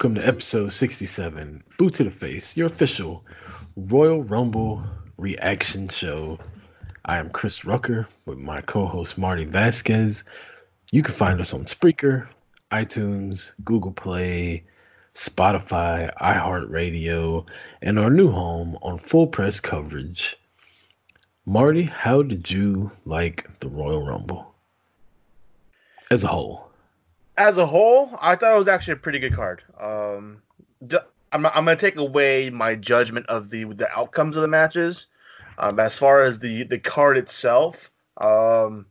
Welcome to episode 67, Boot to the Face, your official Royal Rumble reaction show. I am Chris Rucker with my co host Marty Vasquez. You can find us on Spreaker, iTunes, Google Play, Spotify, iHeartRadio, and our new home on Full Press Coverage. Marty, how did you like the Royal Rumble as a whole? As a whole, I thought it was actually a pretty good card. Um, I'm, I'm going to take away my judgment of the the outcomes of the matches. Um, as far as the the card itself, um,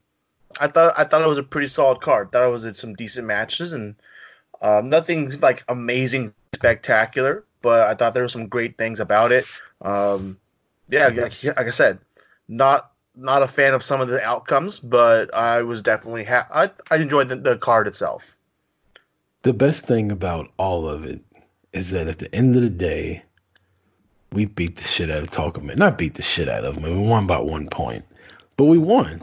I thought I thought it was a pretty solid card. Thought it was in some decent matches and um, nothing like amazing, spectacular. But I thought there were some great things about it. Um, yeah, like, like I said, not not a fan of some of the outcomes, but I was definitely ha- I I enjoyed the, the card itself. The best thing about all of it is that at the end of the day, we beat the shit out of Talking Man. Not beat the shit out of them. We won by one point, but we won.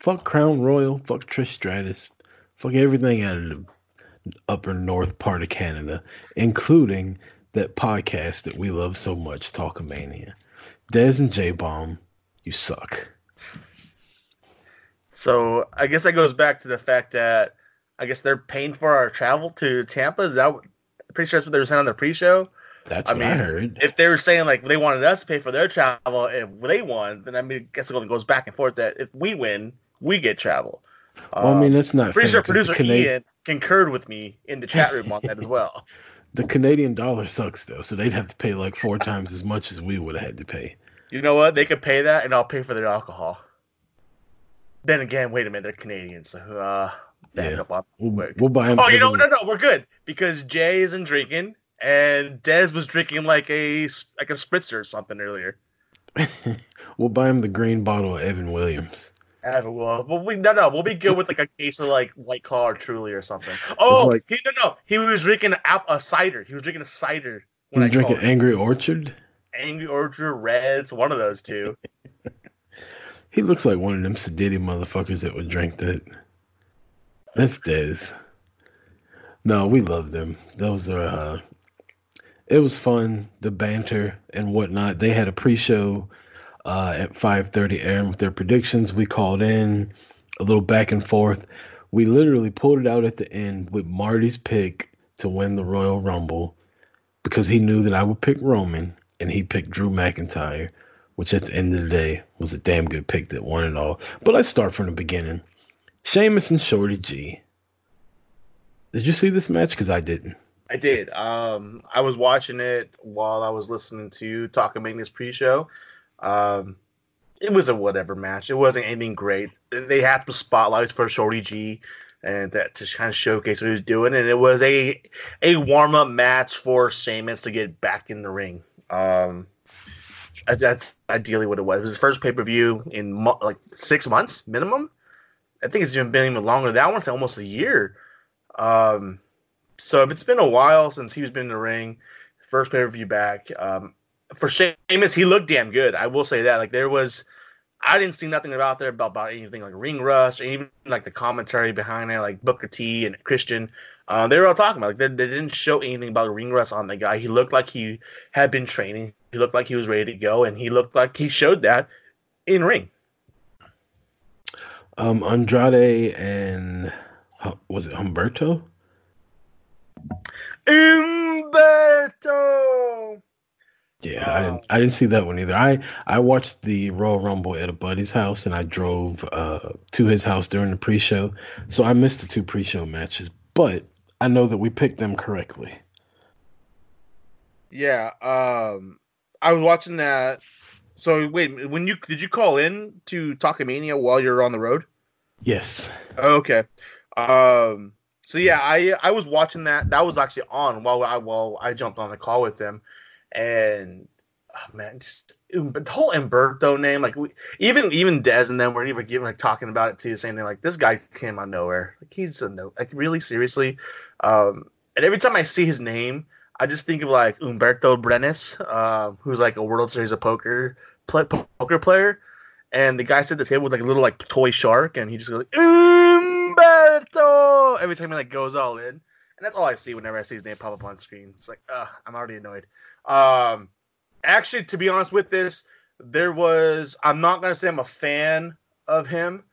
Fuck Crown Royal. Fuck Trish Stratus. Fuck everything out of the upper north part of Canada, including that podcast that we love so much, Talkamania. Dez and J Bomb, you suck. So I guess that goes back to the fact that I guess they're paying for our travel to Tampa. Is that pretty sure that's what they were saying on the pre-show? That's I what I heard. If they were saying like they wanted us to pay for their travel if they won, then I mean, I guess it goes back and forth that if we win, we get travel. well, I mean, that's not pretty fair sure producer Cana- Ian concurred with me in the chat room on that as well. The Canadian dollar sucks though, so they'd have to pay like four times as much as we would have had to pay. You know what? They could pay that, and I'll pay for their alcohol. Then again, wait a minute, they're Canadians, so uh, Yeah. up on We'll, quick. we'll buy him. Oh, you know, no, no, we're good because Jay isn't drinking, and Dez was drinking like a like a spritzer or something earlier. we'll buy him the green bottle of Evan Williams. Have it, well, we no, no, we'll be good with like a case of like White Claw or Truly or something. Oh, like- he no, no, he was drinking a, a cider. He was drinking a cider when I drinking. Angry Orchard. Angry Orchard Reds, one of those two. He looks like one of them sedity motherfuckers that would drink that. That's Dez. No, we love them. Those are. uh It was fun. The banter and whatnot. They had a pre-show uh, at 5:30 airing with their predictions. We called in a little back and forth. We literally pulled it out at the end with Marty's pick to win the Royal Rumble because he knew that I would pick Roman and he picked Drew McIntyre, which at the end of the day was a damn good pick that won it all. But let's start from the beginning. Sheamus and Shorty G. Did you see this match? Because I didn't. I did. Um, I was watching it while I was listening to Talkamania's pre-show. Um, it was a whatever match. It wasn't anything great. They had some spotlights for Shorty G, and that to kind of showcase what he was doing. And it was a a warm up match for Sheamus to get back in the ring. Um, that's ideally what it was. It was his first pay per view in mo- like six months minimum. I think it's even been even longer. That one's almost a year. Um, so it's been a while since he's been in the ring. First pay per view back. Um, for Sheamus, he looked damn good. I will say that. Like there was, I didn't see nothing about there about, about anything like ring rust or even like the commentary behind it, like Booker T and Christian. Uh, they were all talking about like they, they didn't show anything about ring rust on the guy. He looked like he had been training. He looked like he was ready to go, and he looked like he showed that in ring. Um, Andrade and was it Humberto? Humberto. Yeah, I didn't. I didn't see that one either. I I watched the Royal Rumble at a buddy's house, and I drove uh, to his house during the pre-show, so I missed the two pre-show matches. But I know that we picked them correctly. Yeah, um, I was watching that So wait, when you did you call in to Talkamania while you're on the road? Yes. Okay. Um. So yeah, I I was watching that. That was actually on while I while I jumped on the call with them, and oh man, just the whole Humberto name, like we, even even Dez and them were even giving like talking about it too, saying they're like this guy came out of nowhere. Like he's a no, like really seriously. Um. And every time I see his name, I just think of like Humberto Brenes, uh, who's like a World Series of Poker play, poker player, and the guy sits at the table with like a little like toy shark, and he just goes like, Humberto every time he like goes all in, and that's all I see whenever I see his name pop up on screen. It's like, uh, I'm already annoyed. Um, actually, to be honest with this, there was I'm not gonna say I'm a fan of him,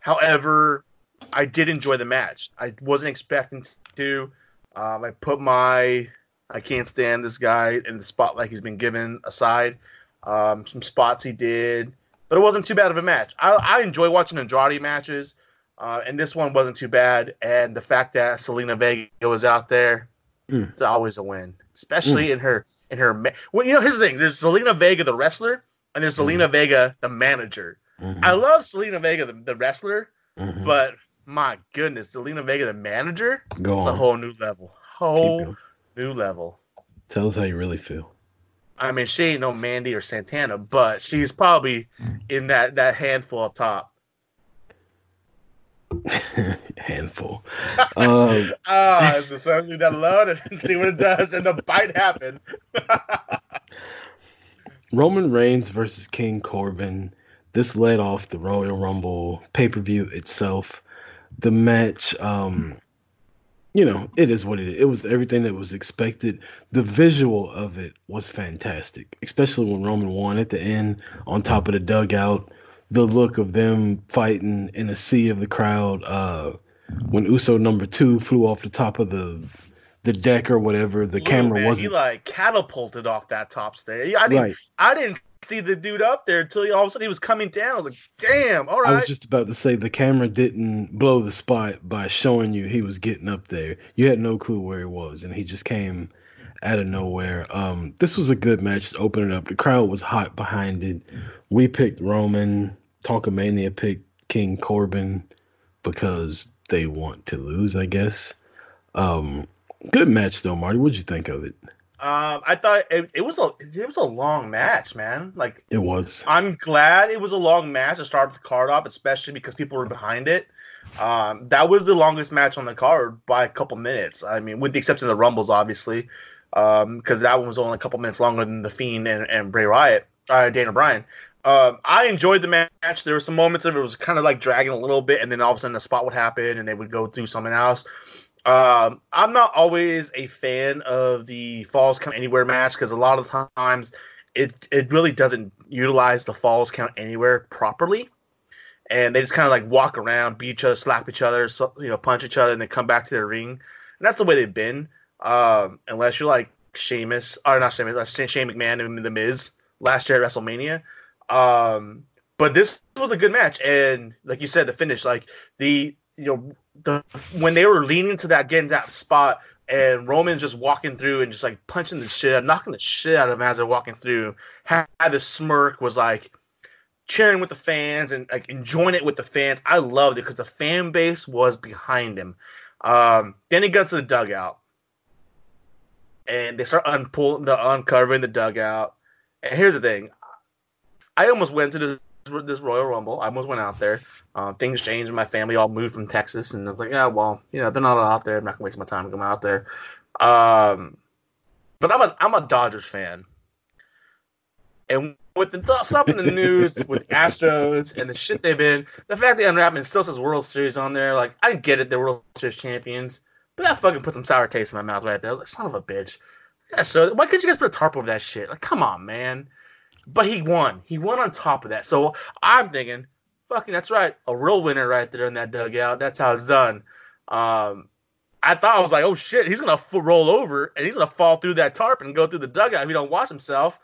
however, I did enjoy the match. I wasn't expecting to. Um, I put my I can't stand this guy in the spotlight he's been given aside. Um, some spots he did, but it wasn't too bad of a match. I, I enjoy watching Andrade matches, uh, and this one wasn't too bad. And the fact that Zelina Vega was out there, Mm. it's always a win, especially in her in her. Ma- well, you know, here's the thing: there's Zelina Vega, the wrestler, and there's Zelina Vega, the manager. Mhm. I love Zelina Vega, the, the wrestler, Mhm. but my goodness, Zelina Vega, the manager, Go it's a whole new level. Whole. New level. Tell us how you really feel. I mean, she ain't no Mandy or Santana, but she's probably in that that handful up top. Handful. Um, Ah, it's essentially that alone and see what it does, and the bite happened. Roman Reigns versus King Corbin. This led off the Royal Rumble pay per view itself. The match, um, you know, it is what it is. It was everything that was expected. The visual of it was fantastic, especially when Roman won at the end on top of the dugout. The look of them fighting in a sea of the crowd. Uh, when Uso number two flew off the top of the the deck or whatever, the Ooh, camera man, wasn't He like catapulted off that top stage. I didn't. right. I didn't see the dude up there until he, all of a sudden he was coming down. I was like, "Damn! all right. I was just about to say the camera didn't blow the spot by showing you he was getting up there. You had no clue where he was, and he just came out of nowhere. Um, this was a good match to open it up. The crowd was hot behind it. We picked Roman. Talkamania picked King Corbin because they want to lose, I guess. Um, good match though, Marty. What'd you think of it? Um, I thought it, it was a it was a long match, man. Like It was. I'm glad it was a long match to start the card off, especially because people were behind it. Um, that was the longest match on the card by a couple minutes. I mean, with the exception of the Rumbles, obviously, because that one was only a couple minutes longer than the Fiend and, and Bray Wyatt, uh, Dana Bryan. Um, I enjoyed the match. There were some moments of it was kind of like dragging a little bit, and then all of a sudden the spot would happen, and they would go do something else. Um, I'm not always a fan of the falls count anywhere match because a lot of times it it really doesn't utilize the falls count anywhere properly, and they just kind of like walk around, beat each other, slap each other, so, you know, punch each other, and then come back to their ring. And that's the way they've been. Um, unless you're like Sheamus or not Sheamus, uh, Shane McMahon and The Miz last year at WrestleMania. Um, but this was a good match, and like you said, the finish, like the you know the when they were leaning to that getting that spot and Roman's just walking through and just like punching the shit out, knocking the shit out of him as they're walking through. Had the smirk was like cheering with the fans and like enjoying it with the fans. I loved it because the fan base was behind him. Um, then he got to the dugout and they start unpulling the uncovering the dugout. And here's the thing, I almost went to this this Royal Rumble. I almost went out there. Uh, things changed. My family all moved from Texas, and I was like, yeah, well, you know, they're not out there. I'm not gonna waste my time to come out there. Um, but I'm a I'm a Dodgers fan, and with the stuff in the news with Astros and the shit they've been, the fact that Unwrapping still says World Series on there, like I get it, they're World Series champions, but that fucking put some sour taste in my mouth right there. I was like, son of a bitch. Yeah, so why couldn't you guys put a tarp over that shit? Like, come on, man. But he won. He won on top of that. So I'm thinking, fucking, that's right, a real winner right there in that dugout. That's how it's done. Um, I thought I was like, oh shit, he's gonna f- roll over and he's gonna fall through that tarp and go through the dugout if he don't watch himself.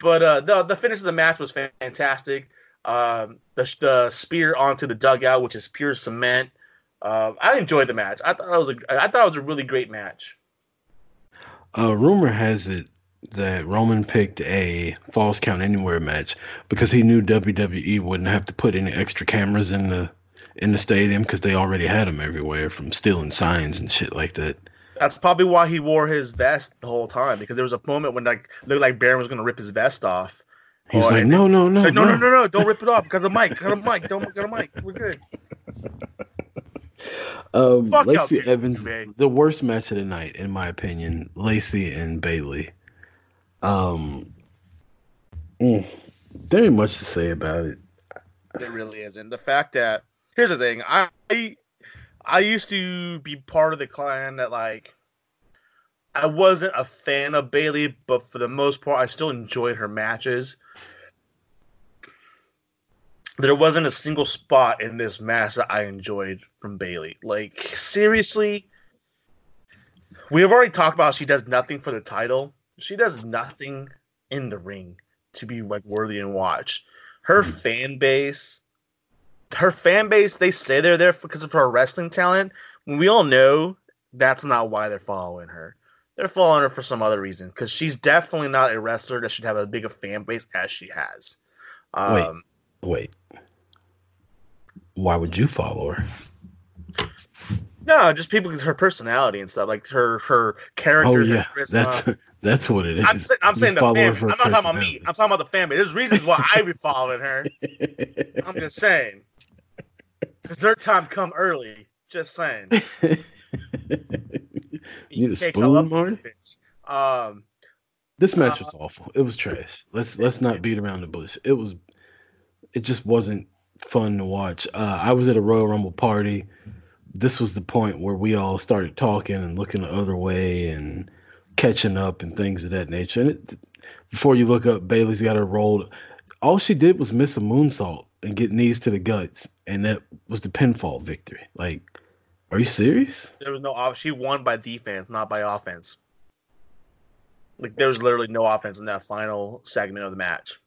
But uh, the the finish of the match was fantastic. Um, the the spear onto the dugout, which is pure cement. Uh, I enjoyed the match. I thought it was a I thought it was a really great match. Uh, rumor has it that Roman picked a falls count anywhere match because he knew WWE wouldn't have to put any extra cameras in the in the stadium because they already had them everywhere from stealing signs and shit like that. That's probably why he wore his vest the whole time because there was a moment when like looked like Baron was gonna rip his vest off. He was Oh, like, no, no, no, He's like, no, no, no, no, don't rip it off. Got the mic, got a mic, don't got a mic. We're good. Um, Fuck Lacey Evans, man. the worst match of the night, in my opinion. Lacey and Bayley. Um, mm, there ain't much to say about it. There really isn't. The fact that here's the thing, I I used to be part of the clan that like I wasn't a fan of Bayley, but for the most part, I still enjoyed her matches. There wasn't a single spot in this match that I enjoyed from Bayley. Like seriously, we have already talked about she does nothing for the title. She does nothing in the ring to be like worthy and watch. Her fan base, her fan base, they say they're there because of her wrestling talent. We all know that's not why they're following her. They're following her for some other reason because she's definitely not a wrestler that should have as big a fan base as she has. Wait. Um, Wait. Why would you follow her? no, just people because her personality and stuff, like her her character. Oh yeah, that's that's what it is. I'm, I'm saying the follow her fan. for I'm not talking about me. I'm talking about the family. There's reasons why I be following her. I'm just saying. Dessert time come early. Just saying. Need a spoon, Marty? this bitch. Um, This match Uh, was awful. It was trash. Let's let's not beat around the bush. It was it just wasn't fun to watch. Uh, I was at a Royal Rumble party. This was the point where we all started talking and looking the other way and catching up and things of that nature. And it, before you look up, Bayley's got her rolled. All she did was miss a moonsault and get knees to the guts, and that was the pinfall victory. Like, are you serious? there was no. She won by defense, not by offense. Like there was literally no offense in that final segment of the match.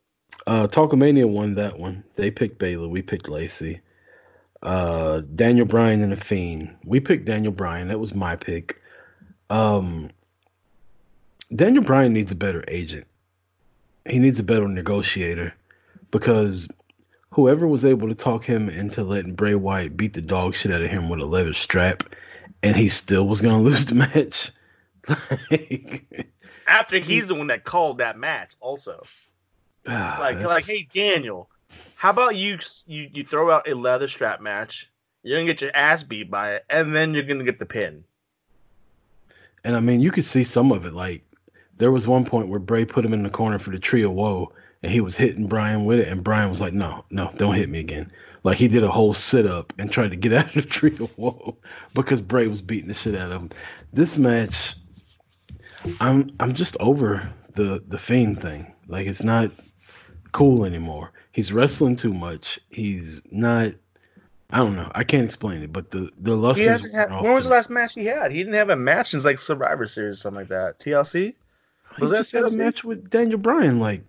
Uh, Talkamania won that one. They picked Baylor. We picked Lacey. Uh, Daniel Bryan and the Fiend. We picked Daniel Bryan. That was my pick. Um, Daniel Bryan needs a better agent. He needs a better negotiator because whoever was able to talk him into letting Bray Wyatt beat the dog shit out of him with a leather strap, and he still was gonna lose the match. like, After he's the one that called that match, also. ah, Like, that's- like, hey Daniel, how about you you you throw out a leather strap match? You're gonna get your ass beat by it, and then you're gonna get the pin. And I mean, you could see some of it. Like there was one point where Bray put him in the corner for the tree of woe, and he was hitting Bryan with it, and Bryan was like, "No, no, don't hit me again." Like he did a whole sit up and tried to get out of the tree of woe because Bray was beating the shit out of him. This match, I'm I'm just over the the fiend thing. Like it's not cool anymore. He's wrestling too much. He's not. I don't know. I can't explain it, but the the lust. He hasn't had, when was the last match he had? He didn't have a match since like Survivor Series or something like that. TLC. He that just had a match with Daniel Bryan. Like,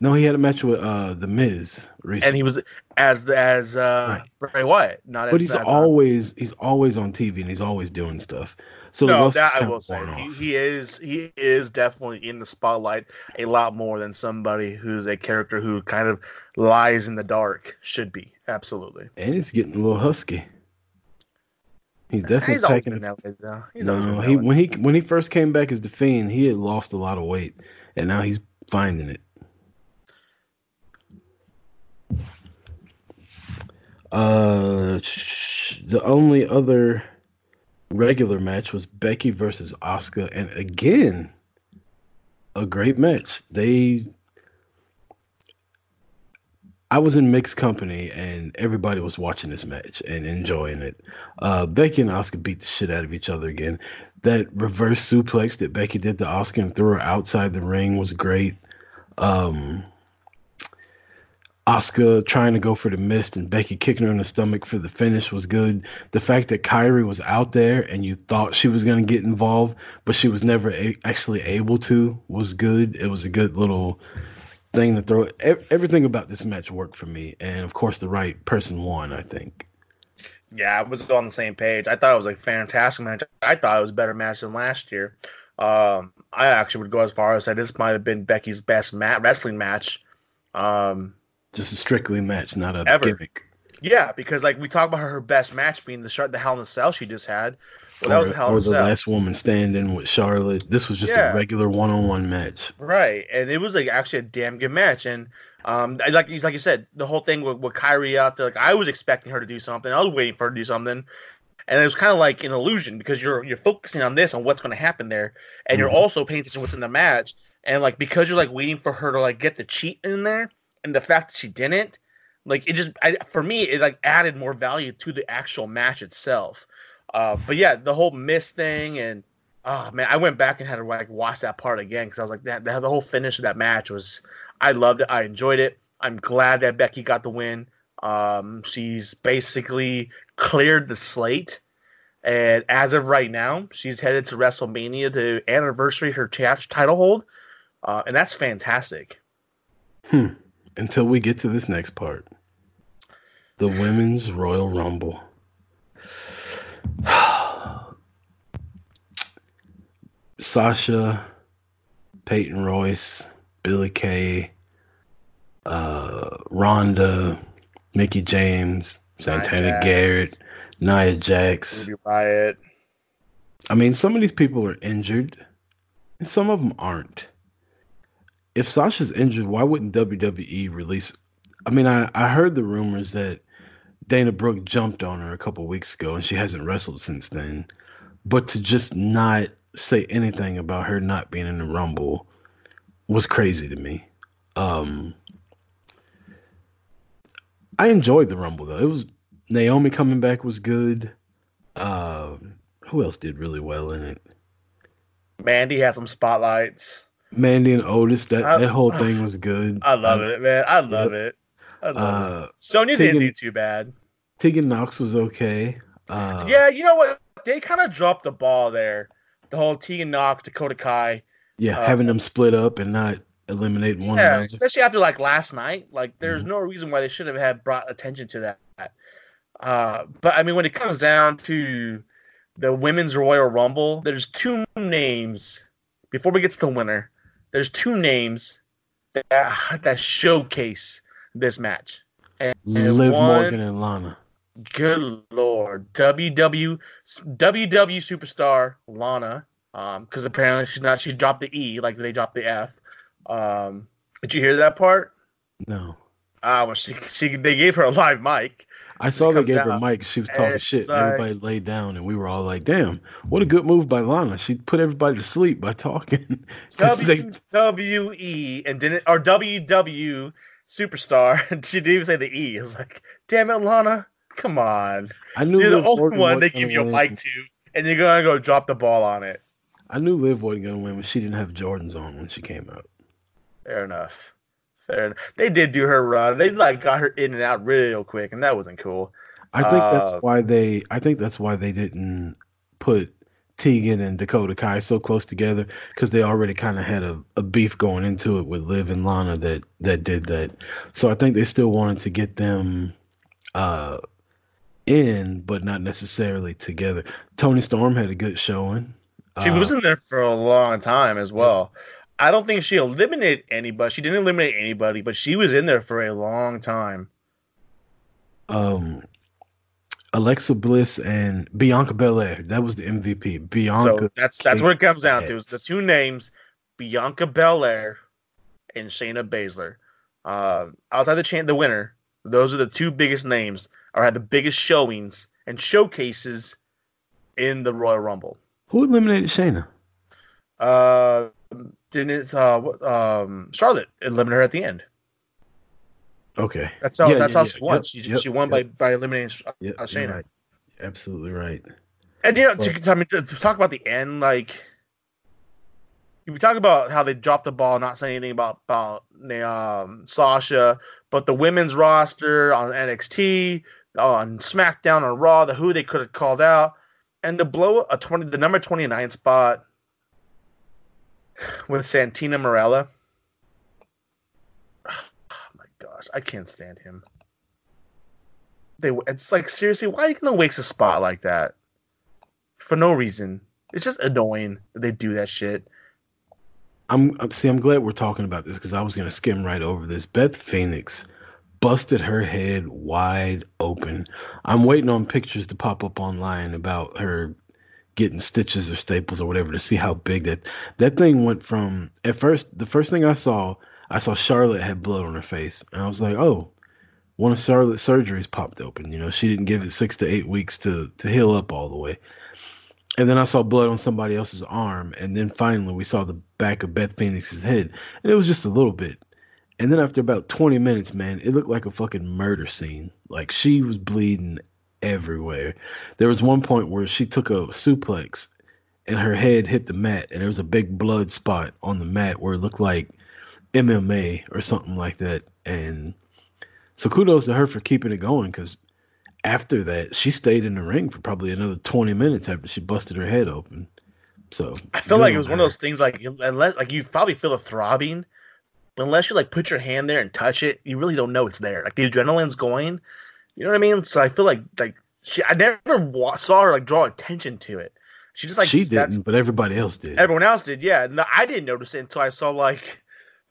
no, he had a match with uh the Miz recently. and he was as as uh Bray Wyatt, not as but he's bad- always he's always on TV and he's always doing stuff. So no, that I will say he, he is he is definitely in the spotlight a lot more than somebody who's a character who kind of lies in the dark should be. Absolutely, and he's getting a little husky. He's definitely he's taking been that way though. He's no, he when he when he first came back as the Fiend, he had lost a lot of weight, and now he's finding it. Uh, the only other regular match was Becky versus Asuka, and again, a great match. They, I was in mixed company, and everybody was watching this match and enjoying it. Uh, Becky and Asuka beat the shit out of each other again. That reverse suplex that Becky did to Asuka and threw her outside the ring was great. Um, Asuka trying to go for the mist and Becky kicking her in the stomach for the finish was good. The fact that Kairi was out there and you thought she was going to get involved, but she was never a- actually able to was good. It was a good little thing to throw. ev- Everything about this match worked for me, and of course, the right person won. I think. Yeah, I was on the same page. I thought it was a fantastic match. I thought it was a better match than last year. Um, I actually would go as far as say this might have been Becky's best mat- wrestling match. Um, Just a strictly match, not a Ever. gimmick. yeah, because like we talk about her, her best match being the shart, the Hell in a Cell she just had. Well, that was or a Hell in or a the last woman standing with Charlotte. This was just Yeah. a regular one-on-one match. right? And it was like actually a damn good match. And um, I- like like you said, the whole thing with, with Kairi out there, like I was expecting her to do something. I was waiting for her to do something. And it was kind of like an illusion because you're you're focusing on this on what's going to happen there, and you're Mhm. also paying attention to what's in the match. And like because you're like waiting for her to like get the cheat in there, and the fact that she didn't, like it just I, for me it like added more value to the actual match itself. Uh, but yeah, the whole miss thing and oh man, I went back and had to like watch that part again because I was like that, that the whole finish of that match was I loved it. I enjoyed it. I'm glad that Becky got the win. Um, she's basically cleared the slate. And as of right now, she's headed to WrestleMania to anniversary her title hold. Uh, and that's fantastic. Hmm. Until we get to this next part. The women's Royal Rumble. Sasha, Peyton Royce, Billie Kay, uh, Rhonda, Mickie James, Santana Jax. Garrett, Nia Jax. Ruby Riott. I mean, some of these people are injured, and some of them aren't. If Sasha's injured, why wouldn't WWE release? I mean, I, I heard the rumors that Dana Brooke jumped on her a couple weeks ago, and she hasn't wrestled since then. But to just not say anything about her not being in the Rumble was crazy to me. Um, I enjoyed the Rumble though. It was Naomi coming back was good. Um, who else did really well in it? Mandy had some spotlights. Mandy and Otis. That I- that whole thing was good. I love Uh, it, man. I love it. I love it. Uh, Sonya Tegan- didn't do too bad. Tegan Nox was okay. Uh, yeah, you know what? They kind of dropped the ball there. The whole Tegan Nox, Dakota Kai. yeah, uh, having them split up and not eliminating one Yeah, another. especially after like last night. Like, there's Mm-hmm. no reason why they should have had brought attention to that. Uh, but I mean, when it comes down to the women's Royal Rumble, there's two names. Before we get to the winner, there's two names that that showcase this match. And, and Liv one- Morgan and Lana. Good lord, WW WW superstar Lana, um, because apparently she's not. She dropped the E like they dropped the F. Um, did you hear that part? No, Ah, well, she she they gave her a live mic. I saw they gave her a mic. She was talking it's shit. like- everybody laid down, and we were all like, "Damn, what a good move by Lana! She put everybody to sleep by talking." they- WWE and didn't or WW superstar. she didn't even say the E. I was like, damn it, Lana, come on. I knew You're the Liv only Morgan one they give you a win. mic to, and you're gonna go drop the ball on it. I knew Liv wasn't gonna win, but she didn't have Jordans on when she came out. Fair enough. Fair enough. They did do her run. They like got her in and out real quick, and that wasn't cool. I think that's Uh, why they. I think that's why they didn't put Tegan and Dakota Kai so close together because they already kind of had a, a beef going into it with Liv and Lana that that did that. So I think they still wanted to get them uh in, but not necessarily together. Toni Storm had a good showing. She Uh, was in there for a long time as well. I don't think she eliminated anybody. She didn't eliminate anybody, but she was in there for a long time. um Alexa Bliss and Bianca Belair. That was the MVP. Bianca. so that's that's what it comes down to. Is the two names, Bianca Belair and Shayna Baszler. Uh, outside the chain, the winner, those are the two biggest names, or had the biggest showings and showcases in the Royal Rumble. Who eliminated Shayna? Uh, didn't it, uh, um, Charlotte eliminated her at the end. Okay. That's how Yeah, that's yeah, how yeah. she won. Yep, she yep, she won yep. by by eliminating Yeah, uh, Shayna. right. Absolutely right. And you know, to, I mean, to, to talk about the end, like we talk about how they dropped the ball, not saying anything about about um, Sasha, but the women's roster on NXT, on SmackDown, on Raw, the who they could have called out, and to blow a twenty, the number twenty nine spot with Santina Marella. Oh my gosh, I can't stand him. They, it's like seriously, why are you gonna waste a spot like that? for no reason. It's just annoying that they do that shit. I'm see. I'm glad we're talking about this because I was gonna skim right over this. Beth Phoenix busted her head wide open. I'm waiting on pictures to pop up online about her getting stitches or staples or whatever to see how big that that thing went from. At first, the first thing I saw, I saw Charlotte had blood on her face, and I was like, oh. One of Charlotte's surgeries popped open. You know, she didn't give it six to eight weeks to to heal up all the way. And then I saw blood on somebody else's arm. And then finally, we saw the back of Beth Phoenix's head. And it was just a little bit. And then after about 20 minutes, man, it looked like a fucking murder scene. Like she was bleeding everywhere. There was one point where she took a suplex and her head hit the mat. And there was a big blood spot on the mat where it looked like MMA or something like that. And so kudos to her for keeping it going because after that, she stayed in the ring for probably another 20 minutes after she busted her head open. So I feel like it was one of those things like unless like you probably feel a throbbing, but unless you like put your hand there and touch it, you really don't know it's there. Like the adrenaline's going, you know what I mean? So I feel like like she I never wa- saw her like draw attention to it. She just like she didn't, but everybody else did. Everyone else did, yeah. No, I didn't notice it until I saw like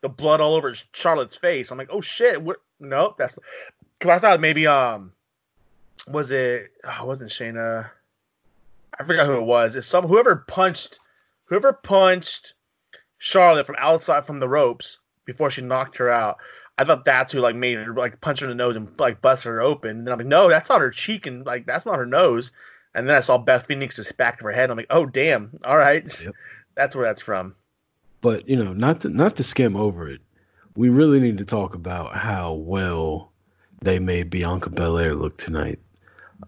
the blood all over Charlotte's face. I'm like, oh shit, what? Nope, that's because I thought maybe um was it? Oh, it wasn't Shayna. I forgot who it was. It's some whoever punched whoever punched Charlotte from outside from the ropes before she knocked her out. I thought that's who like made her like punch her in the nose and like bust her open. And then I'm like, no, that's not her cheek and like that's not her nose. And then I saw Beth Phoenix's back of her head. And I'm like, oh damn, all right, Yep. that's where that's from. But you know, not to not to skim over it, we really need to talk about how well they made Bianca Belair look tonight.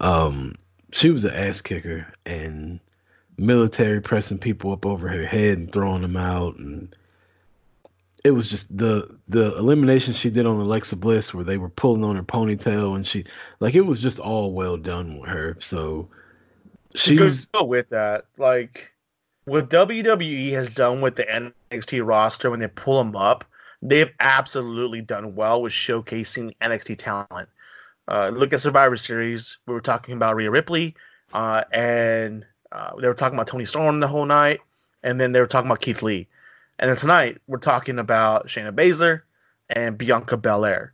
Um, she was an ass kicker and military pressing people up over her head and throwing them out and it was just the the elimination she did on Alexa Bliss where they were pulling on her ponytail and she like it was just all well done with her. So she's with that, like what WWE has done with the NXT roster when they pull them up, they've absolutely done well with showcasing NXT talent. Uh, look at Survivor Series. We were talking about Rhea Ripley, uh, and uh, they were talking about Toni Storm the whole night, and then they were talking about Keith Lee. And then tonight we're talking about Shayna Baszler and Bianca Belair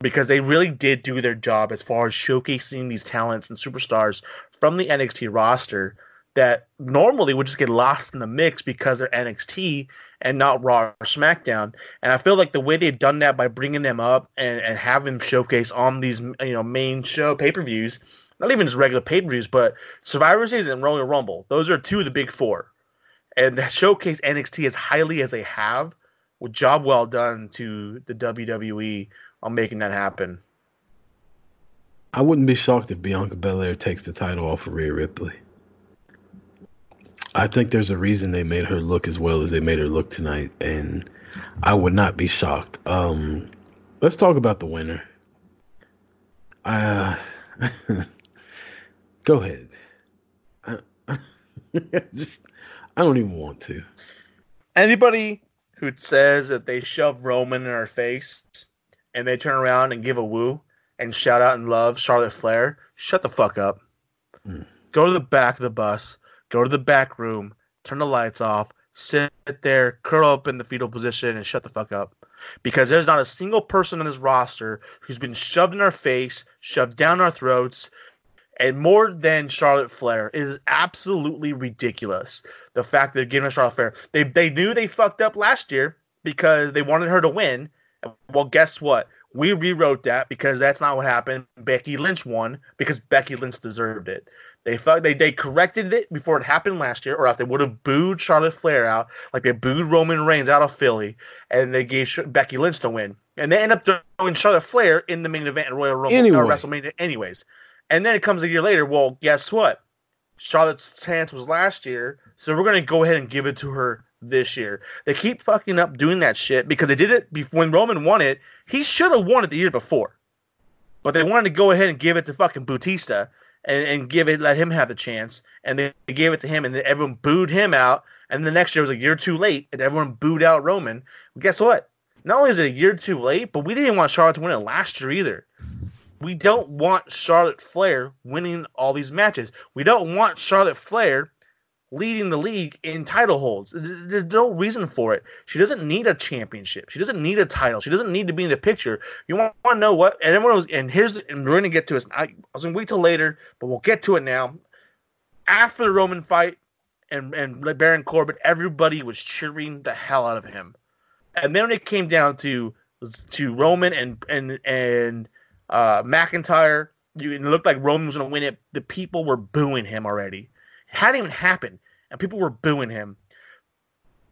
because they really did do their job as far as showcasing these talents and superstars from the NXT roster that normally would just get lost in the mix because they're NXT and not Raw or SmackDown. And I feel like the way they've done that by bringing them up and, and have them showcase on these you know main show pay per views, not even just regular pay per views, but Survivor Series and Royal Rumble. Those are two of the big four. And to showcase NXT as highly as they have, with job well done to the WWE on making that happen. I wouldn't be shocked if Bianca Belair takes the title off of Rhea Ripley. I think there's a reason they made her look as well as they made her look tonight, and I would not be shocked. Um, let's talk about the winner. Uh, go ahead. I, just, I don't even want to. anybody who says that they shove Roman in her face and they turn around and give a woo and shout out and love Charlotte Flair, shut the fuck up. Hmm. Go to the back of the bus, go to the back room, turn the lights off, sit there, curl up in the fetal position, and shut the fuck up. Because there's not a single person on this roster who's been shoved in our face, shoved down our throats, and more than Charlotte Flair It is absolutely ridiculous. The fact that they're giving Charlotte Flair, they they knew they fucked up last year because they wanted her to win. Well, guess what? We rewrote that because that's not what happened. Becky Lynch won because Becky Lynch deserved it. They fuck, they they corrected it before it happened last year, or else they would have booed Charlotte Flair out like they booed Roman Reigns out of Philly, and they gave Becky Lynch to win, and they end up throwing Charlotte Flair in the main event in Royal Rumble uh, Anyway. or WrestleMania, anyways. And then it comes a year later. Well, guess what? Charlotte's chance was last year, so we're gonna go ahead and give it to her this year. They keep fucking up doing that shit because they did it before when Roman won it. He should have won it the year before, but they wanted to go ahead and give it to fucking Bautista and, and give it, let him have the chance, and they gave it to him, and then everyone booed him out. And the next year was a year too late, and everyone booed out Roman. Well, guess what? Not only is it a year too late, but we didn't want Charlotte to win it last year either. We don't want Charlotte Flair winning all these matches. We don't want Charlotte Flair leading the league in title holds. There's no reason for it. She doesn't need a championship. She doesn't need a title. She doesn't need to be in the picture. You want, to know what? And everyone was, and here's, and we're gonna get to it. I, I was gonna wait till later, but we'll get to it now. After the Roman fight and and Baron Corbin, everybody was cheering the hell out of him. And then when it came down to to Roman and and and uh, McIntyre, it looked like Roman was gonna win it. The people were booing him already hadn't even happened, and people were booing him.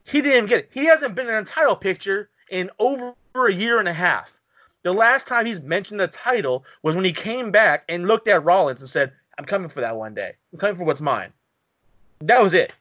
He didn't get it. He hasn't been in a title picture in over a year and a half. The last time he's mentioned the title was when he came back and looked at Rollins and said, I'm coming for that one day. I'm coming for what's mine. That was it.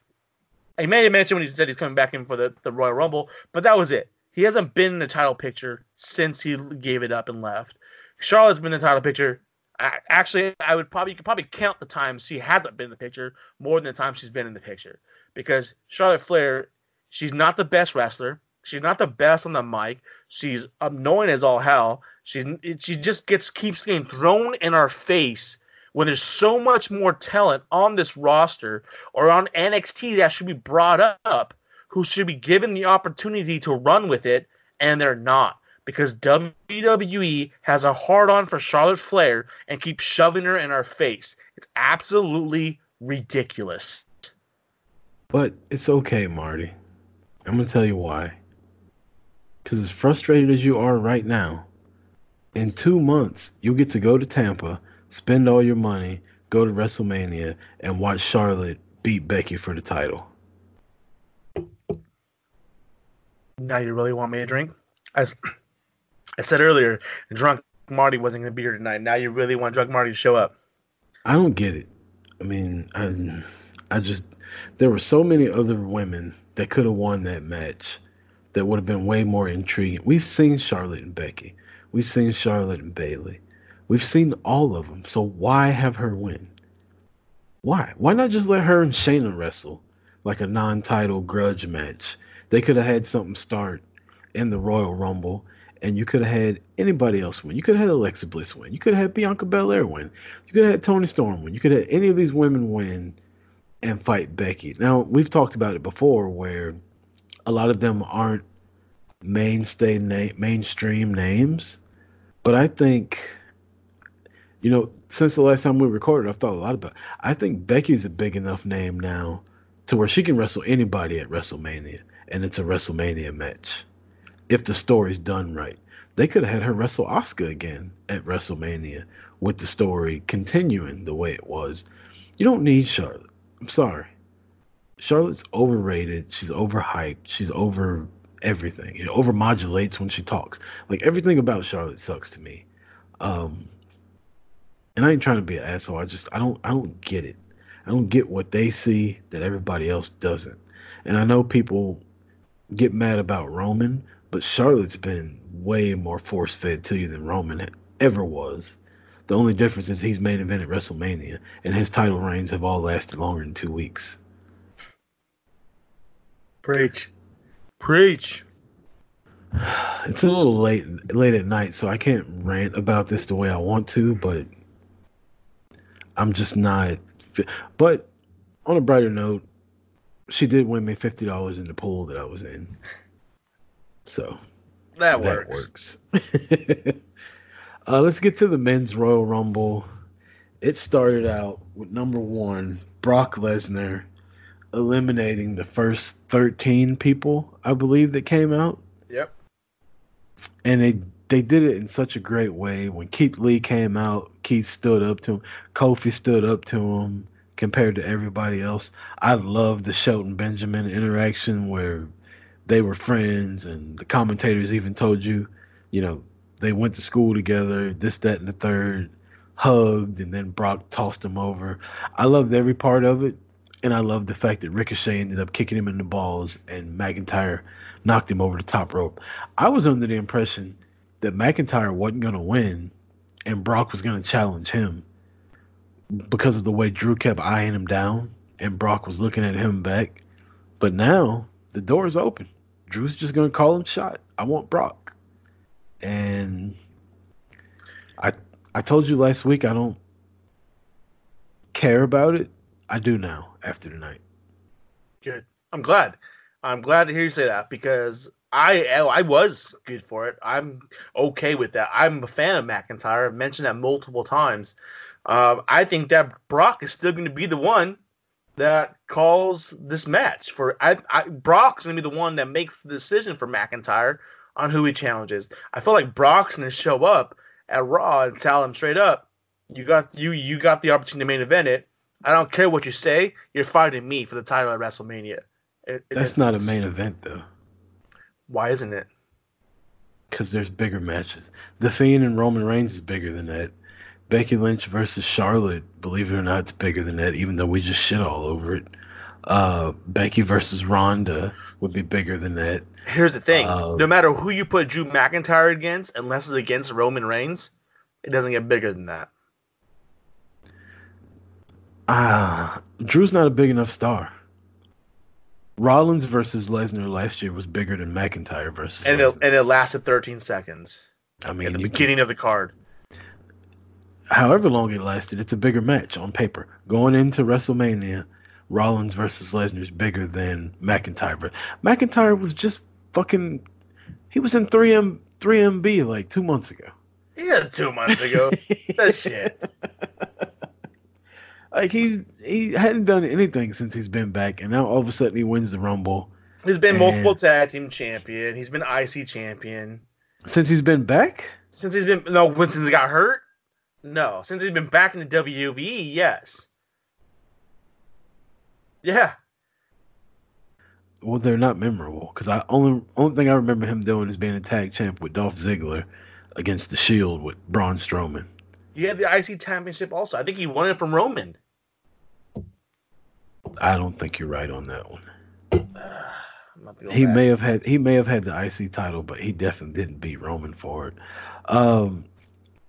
He may have mentioned when he said he's coming back in for the, the Royal Rumble, but that was it. He hasn't been in the title picture since he gave it up and left. Charlotte's been in the title picture actually, I would probably you could probably count the times she hasn't been in the picture more than the time she's been in the picture because Charlotte Flair, she's not the best wrestler. She's not the best on the mic. She's annoying as all hell. She's she just gets keeps getting thrown in our face when there's so much more talent on this roster or on NXT that should be brought up, who should be given the opportunity to run with it, and they're not because WWE has a hard on for Charlotte Flair and keeps shoving her in our face. It's absolutely ridiculous. But it's okay, Marty. I'm going to tell you why. Because as frustrated as you are right now, in two months, you'll get to go to Tampa, spend all your money, go to WrestleMania, and watch Charlotte beat Becky for the title. Now you really want me to drink? As I said earlier, drunk Marty wasn't going to be here tonight. Now you really want drunk Marty to show up? I don't get it. I mean, I, I just there were so many other women that could have won that match that would have been way more intriguing. We've seen Charlotte and Becky. We've seen Charlotte and Bayley. We've seen all of them. So why have her win? Why? Why not just let her and Shayna wrestle like a non-title grudge match? They could have had something start in the Royal Rumble and you could have had anybody else win. You could have had Alexa Bliss win. You could have had Bianca Belair win. You could have had Toni Storm win. You could have had any of these women win and fight Becky. Now we've talked about it before, where a lot of them aren't mainstay na- mainstream names, but I think, you know, since the last time we recorded, I've thought a lot about. It. I think Becky's a big enough name now to where she can wrestle anybody at WrestleMania, and it's a WrestleMania match if the story's done right. They could have had her wrestle Asuka again at WrestleMania with the story continuing the way it was. You don't need Charlotte. I'm sorry. Charlotte's overrated. She's overhyped. She's over everything. It overmodulates when she talks. Like everything about Charlotte sucks to me. Um, and I ain't trying to be an asshole. I just I don't I don't get it. I don't get what they see that everybody else doesn't. And I know people get mad about Roman, but Charlotte's been way more force fed to you than Roman ever was. The only difference is he's main event at WrestleMania, and his title reigns have all lasted longer than two weeks. Preach, preach. It's a little late late at night, so I can't rant about this the way I want to, but I'm just not. But on a brighter note, she did win me fifty dollars in the pool that I was in. So that works. That works. uh, let's get to the men's Royal Rumble. It started out with number one, Brock Lesnar eliminating the first 13 people, I believe, that came out. Yep. And they they did it in such a great way. When Keith Lee came out, Keith stood up to him. Kofi stood up to him compared to everybody else. I love the Shelton Benjamin interaction where they were friends, and the commentators even told you, you know, they went to school together, this, that, and the third, hugged, and then Brock tossed him over. I loved every part of it, and I loved the fact that Ricochet ended up kicking him in the balls, and McIntyre knocked him over the top rope. I was under the impression that McIntyre wasn't going to win, and Brock was going to challenge him because of the way Drew kept eyeing him down, and Brock was looking at him back. But now the door is open. Drew's just gonna call him shot. I want Brock. And I I told you last week I don't care about it. I do now after tonight. Good. I'm glad. I'm glad to hear you say that because I I was good for it. I'm okay with that. I'm a fan of McIntyre. I've mentioned that multiple times. Um, I think that Brock is still going to be the one that calls this match for. I, I Brock's going to be the one that makes the decision for McIntyre on who he challenges. I feel like Brock's going to show up at Raw and tell him straight up, "You got you you got the opportunity to main event it. I don't care what you say. You're fighting me for the title at WrestleMania." It, That's not a main event though. Why isn't it? Because there's bigger matches. The Fiend and Roman Reigns is bigger than that. Becky Lynch versus Charlotte, believe it or not, it's bigger than that, even though we just shit all over it. Uh, Becky versus Ronda would be bigger than that. Here's the thing: Uh, no matter who you put Drew McIntyre against, unless it's against Roman Reigns, it doesn't get bigger than that. Ah, Drew's not a big enough star. Rollins versus Lesnar last year was bigger than McIntyre versus. And it, and it lasted 13 seconds I mean, at the you can- beginning of the card. However long it lasted, it's a bigger match on paper. Going into WrestleMania, Rollins versus Lesnar is bigger than McIntyre. McIntyre was just fucking. He was in 3M 3MB like two months ago. Yeah, two months ago. that shit. Like he he hadn't done anything since he's been back, and now all of a sudden he wins the Rumble. He's been And- multiple tag team champion. He's been IC champion Since he's been back, since he's been no since he got hurt. No, since he's been back in the WWE, yes. Yeah, well, they're not memorable because I only only thing I remember him doing is being a tag champ with Dolph Ziggler against the Shield with Braun Strowman. he had the IC championship also. I think he won it from Roman. I don't think you're right on that one. I'm not gonna go He back. may have had he may have had the IC title, but he definitely didn't beat Roman for it. Um,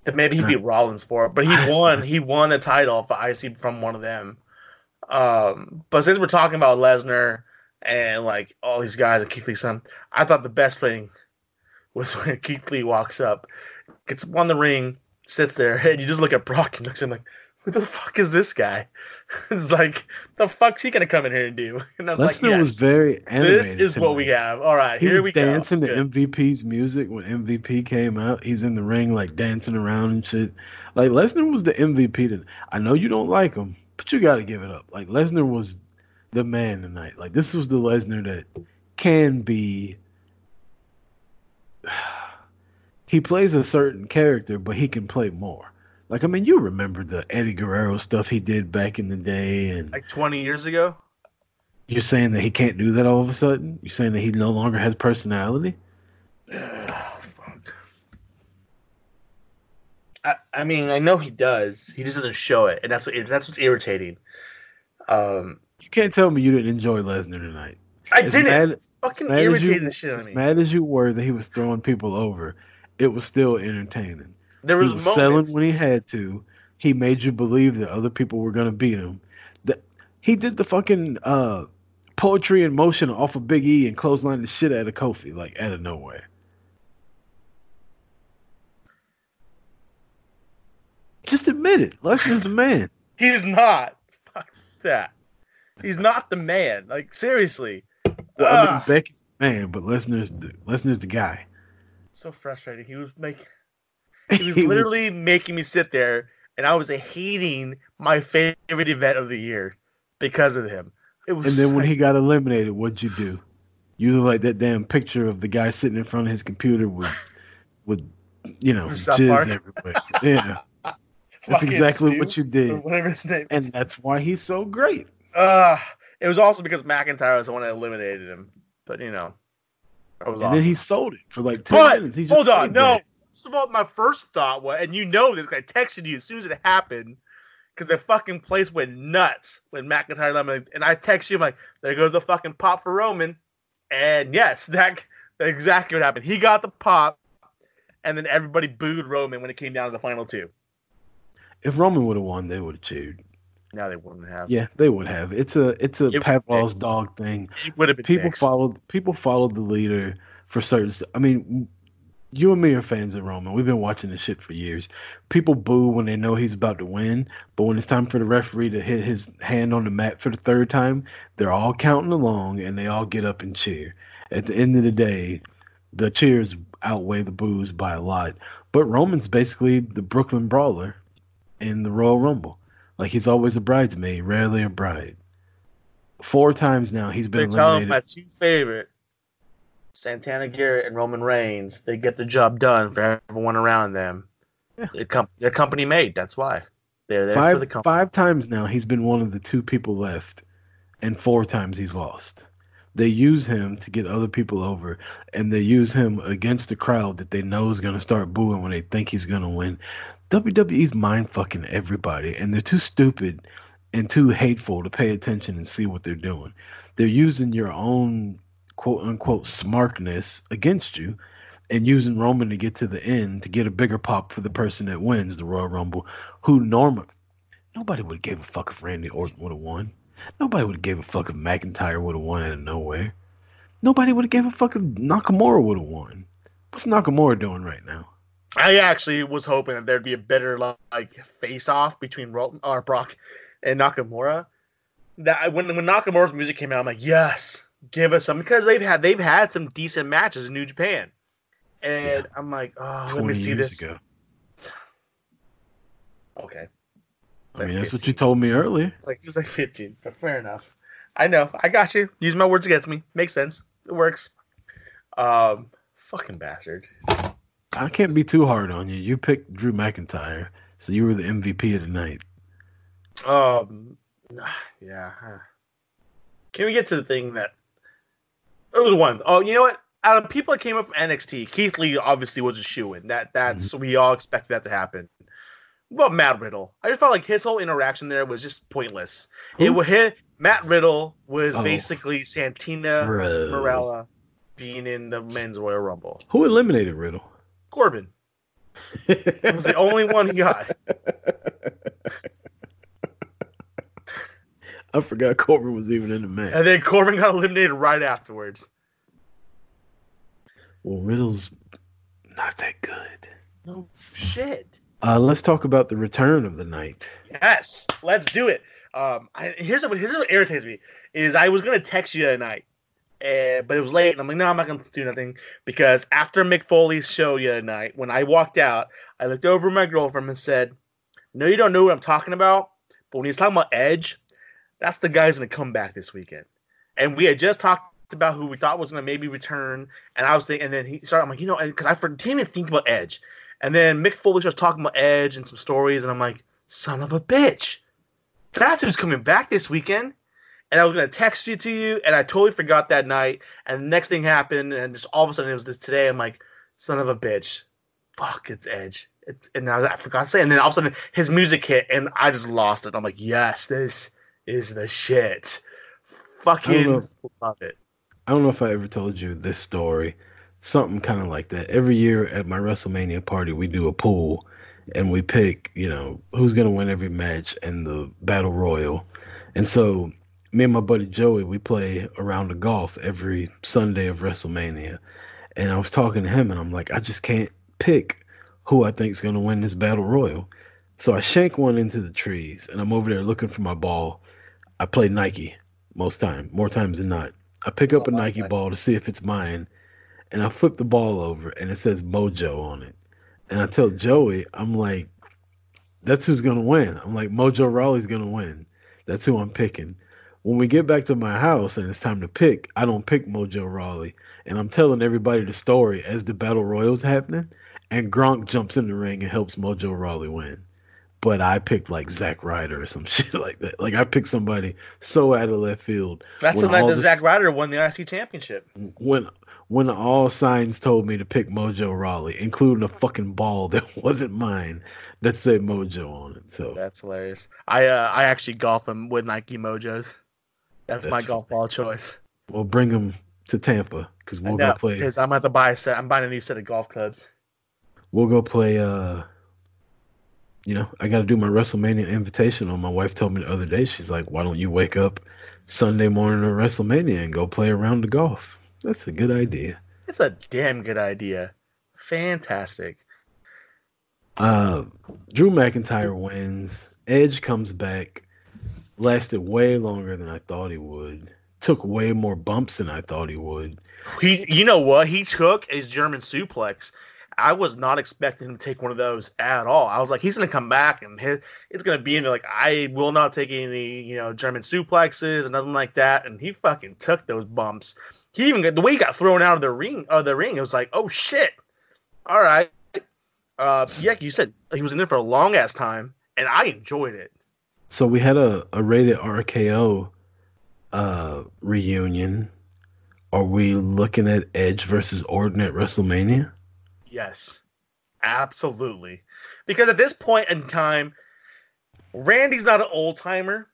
that maybe he beat Rollins for it, but he won. he won the title for IC from one of them. Um, but since we're talking about Lesnar and like all these guys and Keith Lee's son, I thought the best thing was when Keith Lee walks up, gets on the ring, sits there, and you just look at Brock and looks at him like, "Who the fuck is this guy?" it's like, "The fuck's he gonna come in here and do?" And I was Lesnar like, yes, was very animated. "This is to what we have." All right, He here we dancing go. Dancing to Good. MVP's music when MVP came out. He's in the ring like dancing around and shit. Like Lesnar was the MVP. To, I know you don't like him, but you got to give it up. Like Lesnar was the man tonight. Like this was the Lesnar that can be. He plays a certain character, but he can play more. Like I mean, you remember the Eddie Guerrero stuff he did back in the day, and Like 20 years ago. you're saying that he can't do that all of a sudden. You're saying that he no longer has personality. Oh, fuck. I, I mean, I know he does. He just doesn't show it, and that's what that's what's irritating. Um, You can't tell me you didn't enjoy Lesnar tonight. I As didn't. mad- fucking irritating you- the shit out As me. mad as you were that he was throwing people over, it was still entertaining. There He was, was moments. selling when he had to. He made you believe that other people were gonna beat him. That he did the fucking uh, poetry in motion off of Big E and clothesline the shit out of Kofi like out of nowhere. Just admit it. Lesnar's the man. He's not. Fuck that. He's not the man. Like seriously. Well, I mean, Ugh. Becky's the man, but Lesnar's the Lesnar's the guy. so frustrating. He was making. He was literally making me sit there, and I was hating my favorite event of the year because of him. It was. And then when he got eliminated, what'd you do? You look like that damn picture of the guy sitting in front of his computer with, with, you know, South jizz Park? everywhere. Yeah, that's exactly Stu, what you did, Whatever his name and that's why he's so great. Uh, it was also because McIntyre was the one that eliminated him. But you know, that was And awesome. then he sold it for like ten But minutes. He just hold on, no. First of all, my first thought was, and you know this, 'cause I texted you as soon as it happened, because the fucking place went nuts when McIntyre eliminated. And I text you, I'm like, there goes the fucking pop for Roman. And yes, that that's exactly what happened. He got the pop, and then everybody booed Roman when it came down to the final two. If Roman would have won, they would have cheered. Now they wouldn't have. Yeah, they would have. It's a it's a It- Pavlov's dog thing. It would have been people mixed. followed people followed the leader for certain st- i mean you and me are fans of Roman. We've been watching this shit for years. People boo when they know he's about to win, but when it's time for the referee to hit his hand on the mat for the third time, they're all counting along and they all get up and cheer. At the end of the day, the cheers outweigh the boos by a lot. But Roman's basically the Brooklyn Brawler in the Royal Rumble. Like he's always a bridesmaid, rarely a bride. Four times now he's been telling eliminated. my two favorite, Santana Garrett and Roman Reigns. They get the job done for everyone around them. Yeah. They're, com- they're company made. That's why they're there for the company. five times now he's been one of the two people left, and four times he's lost. They use him to get other people over, and they use him against the crowd that they know is going to start booing when they think he's going to win. WWE's mind fucking everybody, and they're too stupid and too hateful to pay attention and see what they're doing. They're using your own quote unquote smartness against you and using Roman to get to the end to get a bigger pop for the person that wins the Royal Rumble, who normal nobody would gave a fuck if Randy Orton would have won. Nobody would gave a fuck if McIntyre would have won out of nowhere. Nobody would have gave a fuck if Nakamura would have won. What's Nakamura doing right now? I actually was hoping that there'd be a better like face off between Ro- or Brock and Nakamura. That when when Nakamura's music came out, I'm like, yes, give us some because they've had they've had some decent matches in New Japan, and I'm like, oh, let me see this. ago. Okay, I mean, that's what you told me earlier. It's like he was like 15, but fair enough. I know, I got you. Use my words against me. Makes sense. It works. Um, fucking bastard. I can't be too hard on you. You picked Drew McIntyre, so you were the MVP of the night. Um, yeah. Can we get to the thing that there was one? Oh, you know what? Out of people that came up from NXT, Keith Lee obviously was a shoe in. That that's mm-hmm. we all expected that to happen. What about Matt Riddle? I just felt like his whole interaction there was just pointless. It was hit. Matt Riddle was Oh. basically Santina Bro. Marella being in the men's Royal Rumble. Who eliminated Riddle? Corbin it was the only one he got. I forgot Corbin was even in the match. And then Corbin got eliminated right afterwards. Well, Riddle's not that good. No shit. Uh, let's talk about the return of the night. Yes, let's do it. Um, I, here's what here's what irritates me is I was gonna text you tonight, uh, but it was late, and I'm like, no, I'm not gonna do nothing because after Mick Foley's show the other night, when I walked out, I looked over at my girlfriend and said, "No, you don't know what I'm talking about, but when he's talking about Edge, that's the guy's gonna come back this weekend." And we had just talked about who we thought was gonna maybe return, and I was thinking, and then he started, I'm like, you know, because I didn't think about Edge, and then Mick Foley starts talking about Edge and some stories, and I'm like, son of a bitch. That's who's coming back this weekend. And I was gonna text you to you, and I totally forgot that night. And the next thing happened, and just all of a sudden it was this today. I'm like, son of a bitch, fuck, it's Edge. It's, and I, was, I forgot to say. And then all of a sudden his music hit, and I just lost it. I'm like, yes, this is the shit. Fucking know. love it. I don't know if I ever told you this story. Something kind of like that. Every year at my WrestleMania party, we do a pool and we pick, you know, who's going to win every match and the battle royal. And so me and my buddy Joey, we play around the golf every Sunday of WrestleMania. And I was talking to him and I'm like, I just can't pick who I think is going to win this battle royal. So I shank one into the trees and I'm over there looking for my ball. I play Nike most time, more times than not. I pick up oh, a Oh, Nike ball to see if it's mine, and I flip the ball over, and it says Mojo on it. And I tell Joey, I'm like, that's who's gonna win. I'm like, Mojo Rawley's gonna win. That's who I'm picking. When we get back to my house and it's time to pick, I don't pick Mojo Rawley, and I'm telling everybody the story as the battle royals happening, and Gronk jumps in the ring and helps Mojo Rawley win. But I picked like Zack Ryder or some shit like that. Like I picked somebody so out of left field That's the When night that Zack Ryder won the IC championship. when when all signs told me to pick Mojo Rawley, including a fucking ball that wasn't mine that said Mojo on it. So That's hilarious. I uh, I actually golf him with Nike Mojos. That's, my golf ball choice. we'll bring them to Tampa because we'll know go play. because I'm about to buy a set. I'm buying a new set of golf clubs. We'll go play. Uh, you know, I got to do my WrestleMania Invitational. My wife told me the other day, she's like, "Why don't you wake up Sunday morning at WrestleMania and go play around the golf?" That's a good idea. That's a damn good idea. Fantastic. Uh, Drew McIntyre wins. Edge comes back. Lasted way longer than I thought he would. Took way more bumps than I thought he would. He, you know what? He took a German suplex. I was not expecting him to take one of those at all. I was like, he's going to come back and his, it's going to be in there. Like, I will not take any, you know, German suplexes or nothing like that. And he fucking took those bumps. He even got the way he got thrown out of the ring. Of the ring, it was like, oh shit. All right. Uh, yeah, you said he was in there for a long ass time, and I enjoyed it. So we had a, a rated RKO uh, reunion. Are we looking at Edge versus Orton at WrestleMania? Yes, absolutely. Because at this point in time, Randy's not an old timer.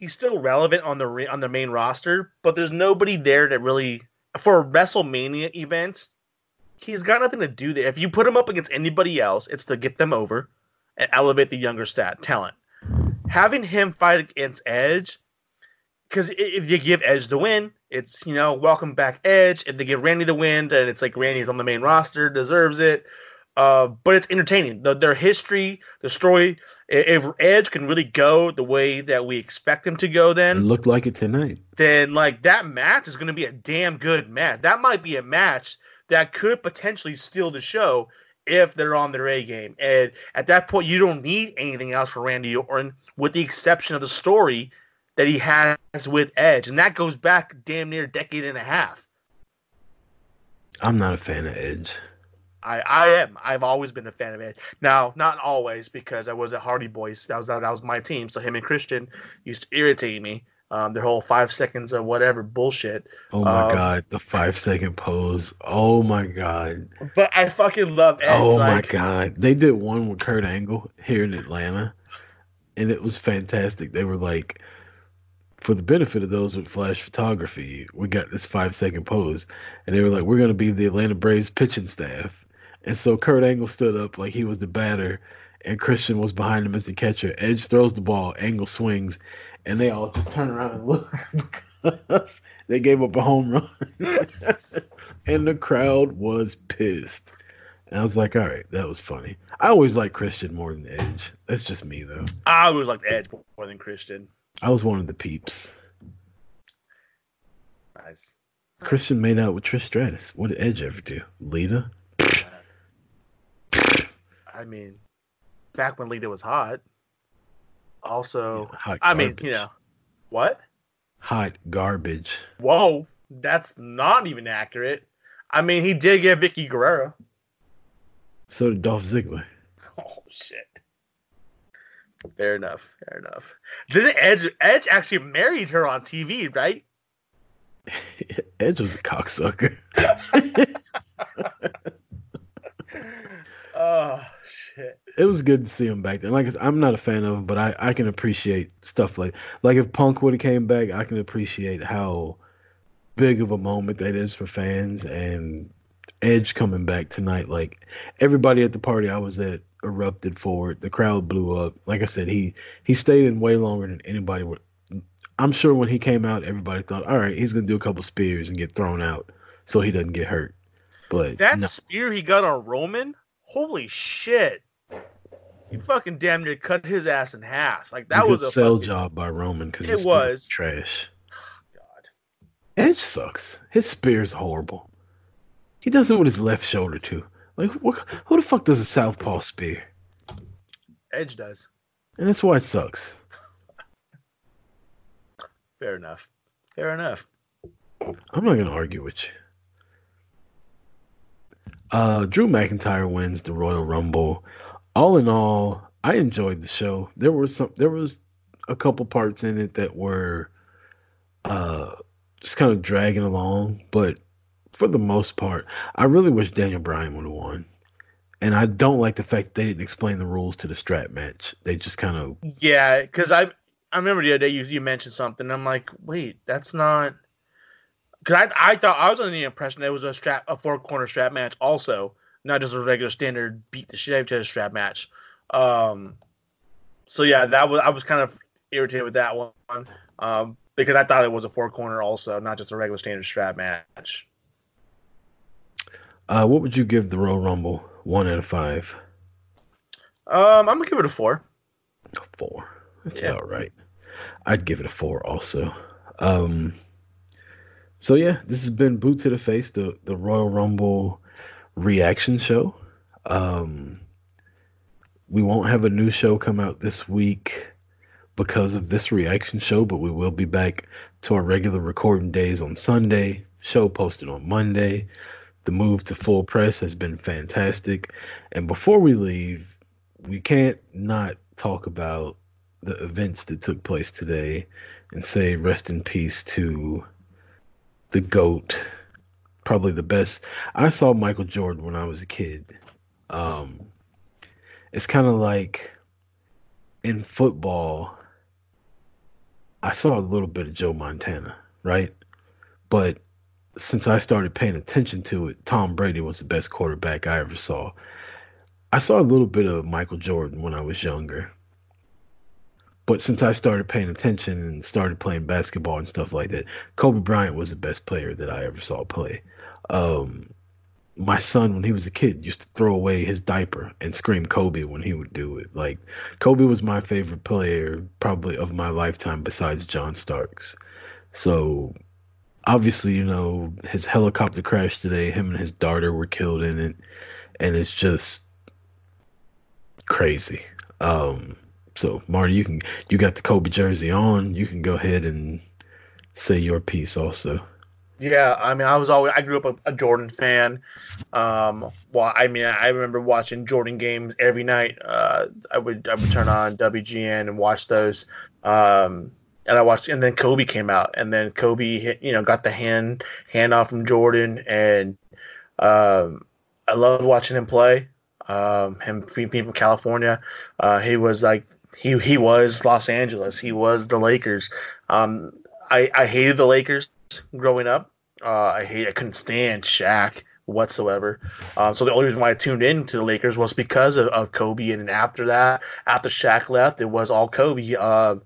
He's still relevant on the on the main roster, but there's nobody there that really for a WrestleMania event. He's got nothing to do there. If you put him up against anybody else, it's to get them over and elevate the younger stat talent. Having him fight against Edge, because if you give Edge the win, it's you know welcome back Edge. If they give Randy the win, then it's like Randy's on the main roster, deserves it. Uh, but it's entertaining. The, their history, the story. If Edge can really go the way that we expect him to go, then it looked like it tonight. Then like that match is going to be a damn good match. That might be a match that could potentially steal the show if they're on their A game. And at that point, you don't need anything else for Randy Orton, with the exception of the story that he has with Edge, and that goes back damn near a decade and a half. I'm not a fan of Edge. I, I am. I've always been a fan of Edge. Now, not always because I was at Hardy Boys. That was that was my team. So him and Christian used to irritate me. Um, their whole five seconds of whatever bullshit. Oh my um, god, the five second pose. Oh my god. But I fucking love Edge. Oh like, my god. They did one with Kurt Angle here in Atlanta, and it was fantastic. They were like, for the benefit of those with flash photography, we got this five second pose, and they were like, we're gonna be the Atlanta Braves pitching staff, and so Kurt Angle stood up like he was the batter, and Christian was behind him as the catcher. Edge throws the ball, Angle swings, and they all just turn around and look because they gave up a home run, and the crowd was pissed. And I was like, all right, that was funny. I always like Christian more than Edge. That's just me though. I always liked Edge more than Christian. I was one of the peeps. Nice. Christian made out with Trish Stratus. What did Edge ever do? Lita? I mean, back when Lita was hot. Also, Yeah, hot I mean, you know, what? Hot garbage. Whoa, that's not even accurate. I mean, he did get Vickie Guerrero. So did Dolph Ziggler. Oh shit. Fair enough. Fair enough. Didn't Edge Edge actually married her on TV, right? Edge was a cocksucker. Oh shit. it was good to see him back then. Like I'm not a fan of him, but I, I can appreciate stuff like like if Punk would have came back, I can appreciate how big of a moment that is for fans and Edge coming back tonight. Like everybody at the party I was at erupted forward. The crowd blew up. Like I said, he he stayed in way longer than anybody would. I'm sure when he came out, everybody thought, all right, he's gonna do a couple spears and get thrown out so he doesn't get hurt. But That no. spear he got on Roman, holy shit. He fucking damn near cut his ass in half. Like that was a sell fucking, job by Roman because It was. trash. God. Edge sucks. His spear's horrible. He does it with his left shoulder too. Like what, who the fuck does a southpaw spear? Edge does. And that's why it sucks. Fair enough. Fair enough. I'm not gonna argue with you. Uh, Drew McIntyre wins the Royal Rumble. All in all, I enjoyed the show. There was some, there was a couple parts in it that were, uh, just kind of dragging along. But for the most part, I really wish Daniel Bryan would have won. And I don't like the fact they didn't explain the rules to the strap match. They just kind of Yeah, because I I remember the other day you, you mentioned something. I'm like, wait, that's not. Because I I thought I was under the impression it was a strap a four corner strap match also, not just a regular standard beat the shit out of strap match. Um, so yeah, that was I was kind of irritated with that one um, because I thought it was a four corner also, not just a regular standard strap match. Uh, what would you give the Royal Rumble? One out of five. Um, I'm gonna give it a four. A four. That's Yeah. about right. I'd give it a four also. Um, so yeah, this has been Boot to the Face, the the Royal Rumble reaction show. Um, we won't have a new show come out this week because of this reaction show, but we will be back to our regular recording days on Sunday. Show posted on Monday. The move to full press has been fantastic. And before we leave, we can't not talk about the events that took place today and say rest in peace to the GOAT. Probably the best. I saw Michael Jordan when I was a kid. Um, it's kind of like in football, I saw a little bit of Joe Montana, right? But since I started paying attention to it, Tom Brady was the best quarterback I ever saw. I saw a little bit of Michael Jordan when I was younger. But since I started paying attention and started playing basketball and stuff like that, Kobe Bryant was the best player that I ever saw play. Um, my son, when he was a kid, used to throw away his diaper and scream Kobe when he would do it. Like, Kobe was my favorite player probably of my lifetime besides John Starks. So, obviously, you know, his helicopter crash today, him and his daughter were killed in it. And it's just crazy. Um, so Marty, you can you got the Kobe jersey on. You can go ahead and say your piece also. Yeah, I mean, I was always I grew up a, a Jordan fan. Um, well, I mean, I remember watching Jordan games every night. Uh, I would I would turn on WGN and watch those. Um, and I watched, and then Kobe came out, and then Kobe, hit, you know, got the hand handoff from Jordan, and um, I loved watching him play. Um, him being from California, uh, he was like he he was Los Angeles. He was the Lakers. Um, I I hated the Lakers growing up. Uh, I hate I couldn't stand Shaq whatsoever. Um, so the only reason why I tuned in to the Lakers was because of, of Kobe. And then after that, after Shaq left, it was all Kobe. Um,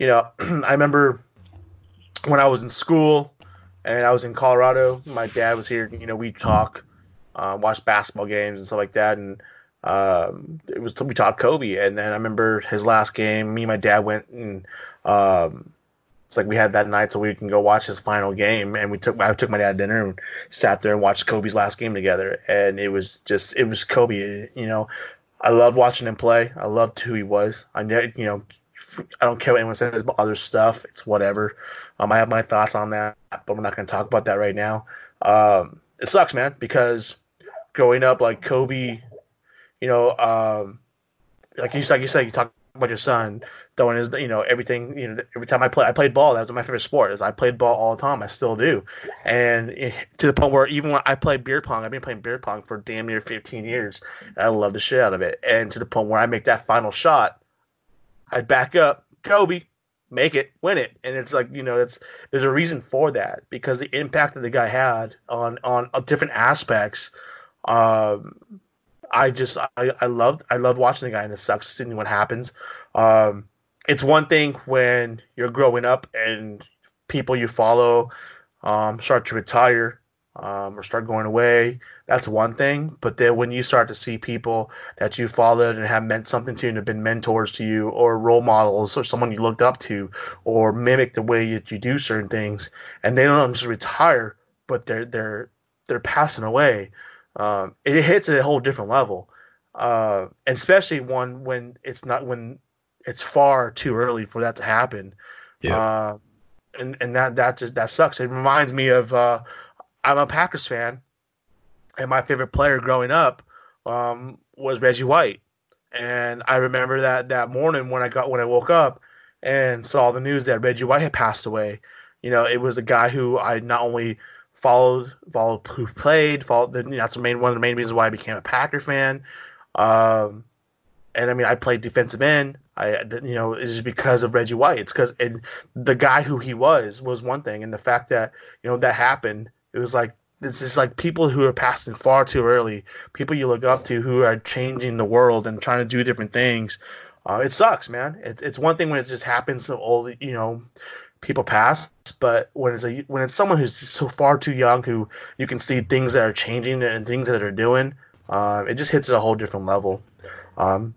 you know, I remember when I was in school and I was in Colorado. My dad was here. You know, we talk, uh, watch basketball games and stuff like that, and um, it was we talked Kobe. And then I remember his last game. Me and my dad went and um, it's like we had that night so we can go watch his final game. And we took I took my dad to dinner and sat there and watched Kobe's last game together. And it was just it was Kobe. You know, I loved watching him play. I loved who he was. I you know. I don't care what anyone says about other stuff. It's whatever. Um, I have my thoughts on that, but we're not going to talk about that right now. Um, it sucks, man, because growing up, like Kobe, you know, um, like you like you said, you talk about your son throwing his, you know, everything. You know, every time I play, I played ball. That was my favorite sport. Is I played ball all the time. I still do, and it, to the point where even when I play beer pong, I've been playing beer pong for damn near 15 years. I love the shit out of it, and to the point where I make that final shot, I back up, Kobe, make it, win it, and it's like you know, it's there's a reason for that because the impact that the guy had on on uh, different aspects. Um, I just I, I loved I loved watching the guy, and it sucks seeing what happens. Um, it's one thing when you're growing up and people you follow um, start to retire um, or start going away. That's one thing. But then when you start to see people that you followed and have meant something to you and have been mentors to you or role models or someone you looked up to or mimic the way that you do certain things, and they don't just retire, but they're they're they're passing away. Um, it hits at a whole different level, uh, and especially one when it's not when it's far too early for that to happen. Yeah. Uh, and and that that just that sucks. It reminds me of uh, I'm a Packers fan, and my favorite player growing up um, was Reggie White. And I remember that that morning when I got when I woke up and saw the news that Reggie White had passed away. You know, it was a guy who I not only followed followed who played, followed the, you know, that's the main one of the main reasons why I became a Packer fan. Um, and I mean, I played defensive end. I, you know, it's because of Reggie White. It's because and the guy who he was was one thing, and the fact that you know that happened, it was like this is like people who are passing far too early, people you look up to who are changing the world and trying to do different things. Uh, it sucks, man. It's it's one thing when it just happens to all you know people pass, but when it's a when it's someone who's so far too young, who you can see things that are changing and things that are doing, uh, it just hits at a whole different level. Um,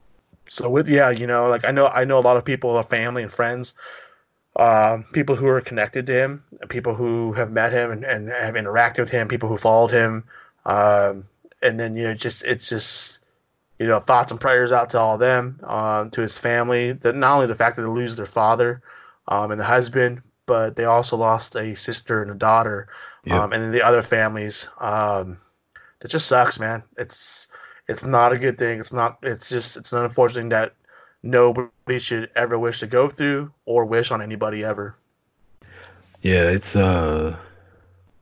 so with yeah, you know, like I know I know a lot of people, family and friends, uh, people who are connected to him, people who have met him and, and have interacted with him, people who followed him, um, and then you know, just it's just you know, thoughts and prayers out to all of them, um, to his family. That not only the fact that they lose their father um, and the husband, but they also lost a sister and a daughter, Yep. um, and then the other families. Um, that just sucks, man. It's it's not a good thing. It's not. It's just it's an unfortunate thing that nobody should ever wish to go through or wish on anybody ever. Yeah, it's uh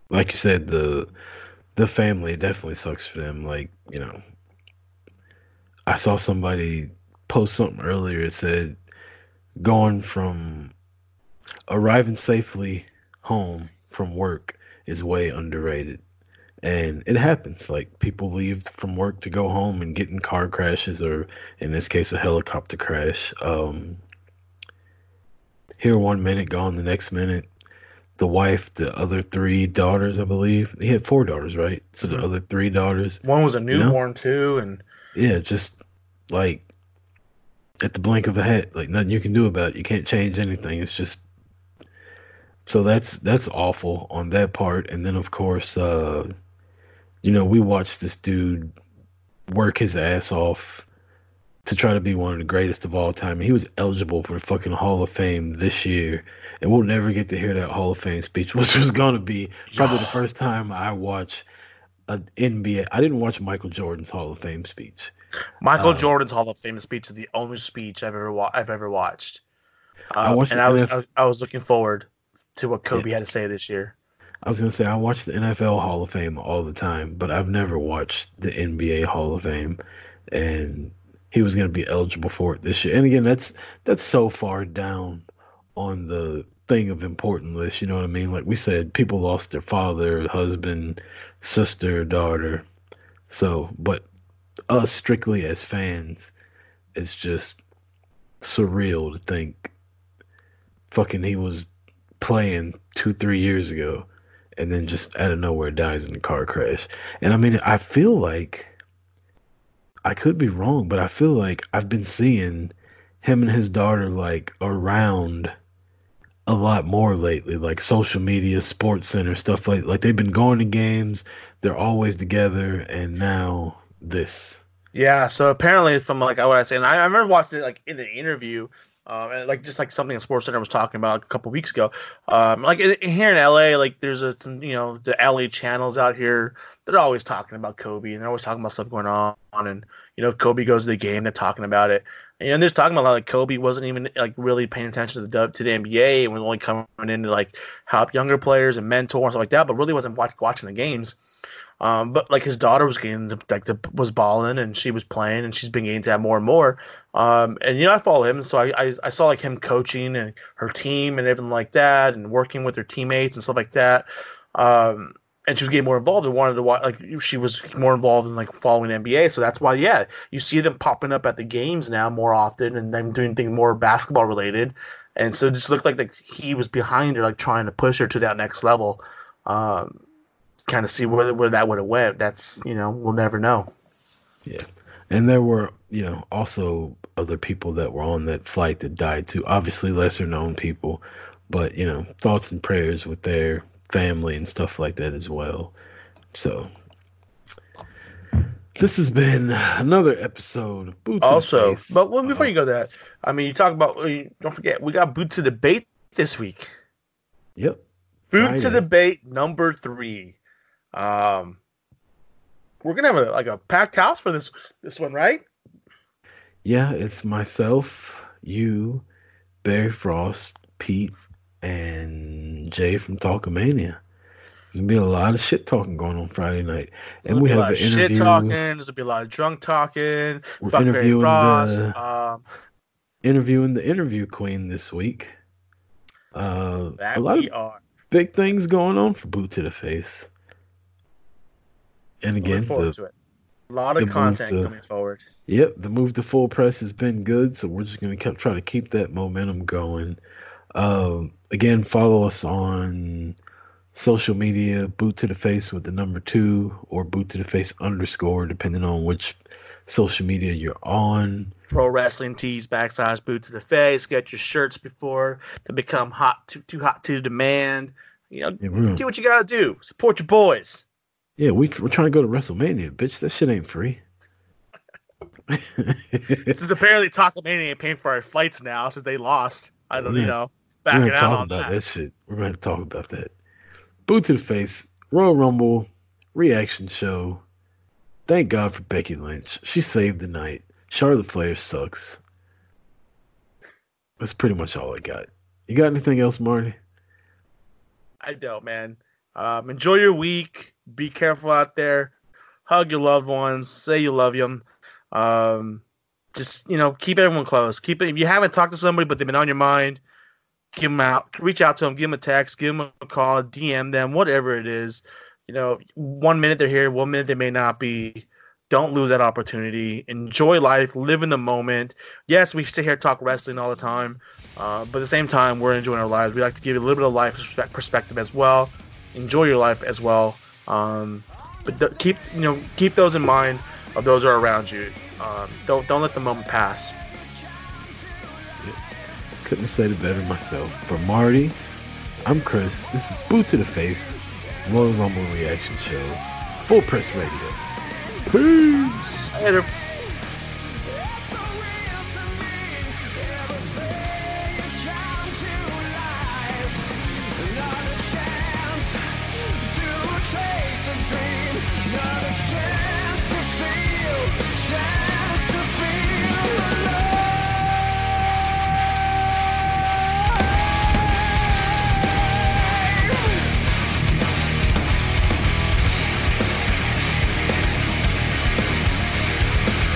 like you said, the the family definitely sucks for them. Like, you know, I saw somebody post something earlier. It said going from arriving safely home from work is way underrated. And it happens. Like people leave from work to go home and get in car crashes or in this case a helicopter crash. Um here one minute, gone the next minute the wife, the other three daughters, I believe. He had four daughters, right? So the Mhm. other three daughters, One was a know? newborn too, and yeah, just like at the blink of a hat, like nothing you can do about it. You can't change anything. It's just so that's that's awful on that part. And then of course, uh, you know, we watched this dude work his ass off to try to be one of the greatest of all time. He was eligible for the fucking Hall of Fame this year. And we'll never get to hear that Hall of Fame speech, which was gonna be probably the first time I watch an NBA. I didn't watch Michael Jordan's Hall of Fame speech. Michael Uh, Jordan's Hall of Fame speech is the only speech I've ever wa- I've ever watched. I Uh, watched and I was, I was I was looking forward to what Kobe had to say this year. I was gonna say I watch the NFL Hall of Fame all the time, but I've never watched the NBA Hall of Fame, and he was gonna be eligible for it this year. And again, that's that's so far down on the thing of important list. You know what I mean? Like we said, people lost their father, husband, sister, daughter. So, but us strictly as fans, it's just surreal to think fucking he was playing two, three years ago and then just out of nowhere dies in a car crash. And I mean, I feel like I could be wrong, but I feel like I've been seeing him and his daughter like around a lot more lately, like social media, sports center, stuff like like they've been going to games, they're always together, and now this. Yeah, so apparently from like what I say, and I, I remember watching it like in an interview, um, and like just like something the Sports Center was talking about a couple weeks ago. Um, like in, here in LA, like there's a some, you know the LA channels out here. They're always talking about Kobe, and they're always talking about stuff going on. And you know, if Kobe goes to the game, they're talking about it. And they're talking about like Kobe wasn't even like really paying attention to the to the NBA and was only coming in to like help younger players and mentor and stuff like that, but really wasn't watch, watching the games. Um, but like his daughter was getting like the, was balling and she was playing and she's been getting to that more and more. Um, and you know I follow him, so I, I I saw like him coaching and her team and everything like that, and working with her teammates and stuff like that. Um, and she was getting more involved and wanted to watch like she was more involved in like following NBA. So that's why yeah, you see them popping up at the games now more often and them doing things more basketball related. And so it just looked like like he was behind her, like trying to push her to that next level. Um, kind of see where where that would have went. That's you know we'll never know. Yeah. And there were, you know, also other people that were on that flight that died too. Obviously lesser known people, but you know, thoughts and prayers with their family and stuff like that as well. So this has been another episode of Boots Also, Face. but well, before Uh, you go that, I mean, you talk about don't forget we got boot to debate this week. Yep. Boot to debate number three. Um, we're gonna have a, like a packed house for this this one, right? Yeah, it's myself, you, Barry Frost, Pete, and Jay from Talkamania. There's gonna be a lot of shit talking going on Friday night, There's and we have be a lot of shit talking. There's gonna be a lot of drunk talking. We're Fuck Barry interviewing Frost. the- Um, interviewing the interview queen this week. Uh, that a lot we of are. big things going on for Boot to the Face. And again, forward the, to it. A lot of content to- coming forward. yep, the move to full press has been good, so we're just gonna try to keep that momentum going. Um, again, follow us on social media, boot to the face with the number two or boot to the face underscore, depending on which social media you're on. Pro Wrestling Tees backslash boot to the face. Get your shirts before they become hot too too hot to demand. You know, Yeah, do what you gotta do. Support your boys. Yeah we, we're trying to go to WrestleMania, bitch. That shit ain't free. This is apparently Talkamania paying for our flights now since they lost. I don't Yeah. you know. We're Backing out talk on about that. that. shit. We're gonna talk about that. Boot to the face, Royal Rumble reaction show. Thank God for Becky Lynch. She saved the night. Charlotte Flair sucks. That's pretty much all I got. You got anything else, Marty? I don't, man. Um, enjoy your week. Be careful out there. Hug your loved ones. Say you love them. Um, just you know, keep everyone close. Keep it. If you haven't talked to somebody, but they've been on your mind, give them out. Reach out to them. Give them a text. Give them a call. DM them. Whatever it is. You know, one minute they're here, one minute they may not be. Don't lose that opportunity. Enjoy life. Live in the moment. Yes, we sit here talk wrestling all the time, uh, but at the same time, we're enjoying our lives. We like to give you a little bit of life perspective as well. Enjoy your life as well. Um, but th- keep you know keep those in mind of those who are around you. Um, don't don't let the moment pass. Couldn't have said it better myself. For Marty, I'm Chris. This is Boot to the Face, Royal Rumble reaction show, Full Press Radio. Peace. Later.